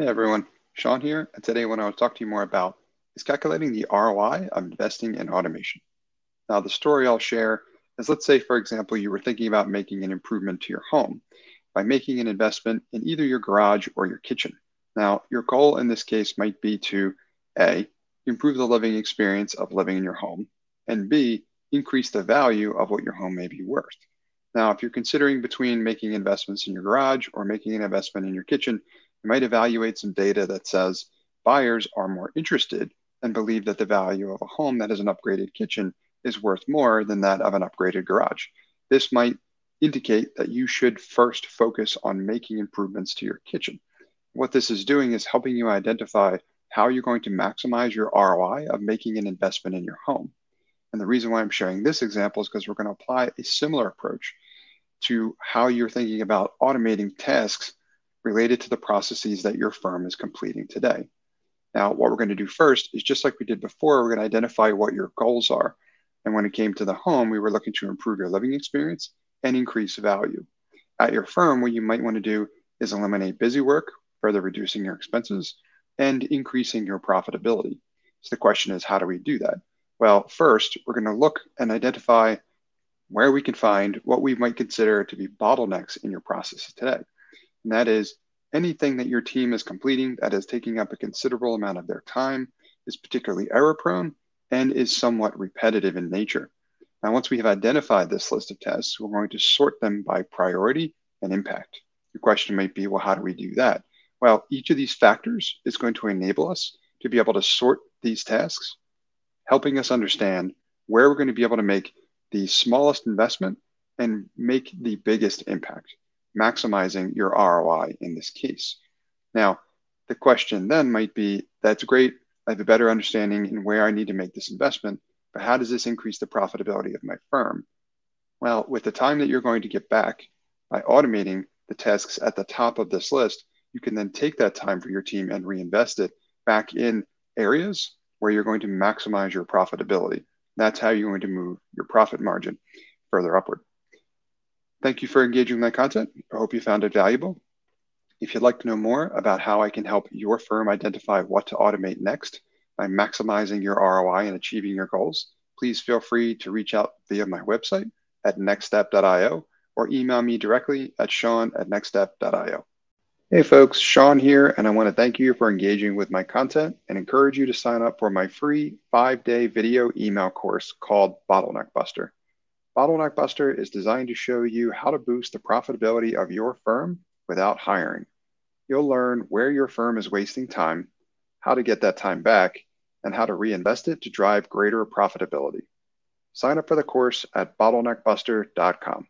Hey everyone, Sean here, and today what I want to talk to you more about is calculating the ROI of investing in automation. Now, the story I'll share is let's say, for example, you were thinking about making an improvement to your home by making an investment in either your garage or your kitchen. Now, your goal in this case might be to A, improve the living experience of living in your home, and B, increase the value of what your home may be worth. Now, if you're considering between making investments in your garage or making an investment in your kitchen, you might evaluate some data that says buyers are more interested and believe that the value of a home that has an upgraded kitchen is worth more than that of an upgraded garage. This might indicate that you should first focus on making improvements to your kitchen. What this is doing is helping you identify how you're going to maximize your ROI of making an investment in your home. And the reason why I'm sharing this example is because we're going to apply a similar approach to how you're thinking about automating tasks related to the processes that your firm is completing today. Now, what we're going to do first is just like we did before, we're going to identify what your goals are. And when it came to the home, we were looking to improve your living experience and increase value. At your firm, what you might want to do is eliminate busy work, further reducing your expenses and increasing your profitability. So the question is, how do we do that? Well, first, we're going to look and identify where we can find what we might consider to be bottlenecks in your processes today and that is anything that your team is completing that is taking up a considerable amount of their time, is particularly error prone, and is somewhat repetitive in nature. Now, once we have identified this list of tests, we're going to sort them by priority and impact. Your question might be, well, how do we do that? Well, each of these factors is going to enable us to be able to sort these tasks, helping us understand where we're going to be able to make the smallest investment and make the biggest impact maximizing your ROI in this case. Now, the question then might be that's great. I have a better understanding in where I need to make this investment, but how does this increase the profitability of my firm? Well, with the time that you're going to get back by automating the tasks at the top of this list, you can then take that time for your team and reinvest it back in areas where you're going to maximize your profitability. That's how you're going to move your profit margin further upward. Thank you for engaging my content. I hope you found it valuable. If you'd like to know more about how I can help your firm identify what to automate next by maximizing your ROI and achieving your goals, please feel free to reach out via my website at nxtstep.io or email me directly at sean at nxtstep.io. Hey folks, Sean here, and I want to thank you for engaging with my content and encourage you to sign up for my free five day video email course called Bottleneck Buster. Bottleneck Buster is designed to show you how to boost the profitability of your firm without hiring. You'll learn where your firm is wasting time, how to get that time back, and how to reinvest it to drive greater profitability. Sign up for the course at bottleneckbuster.com.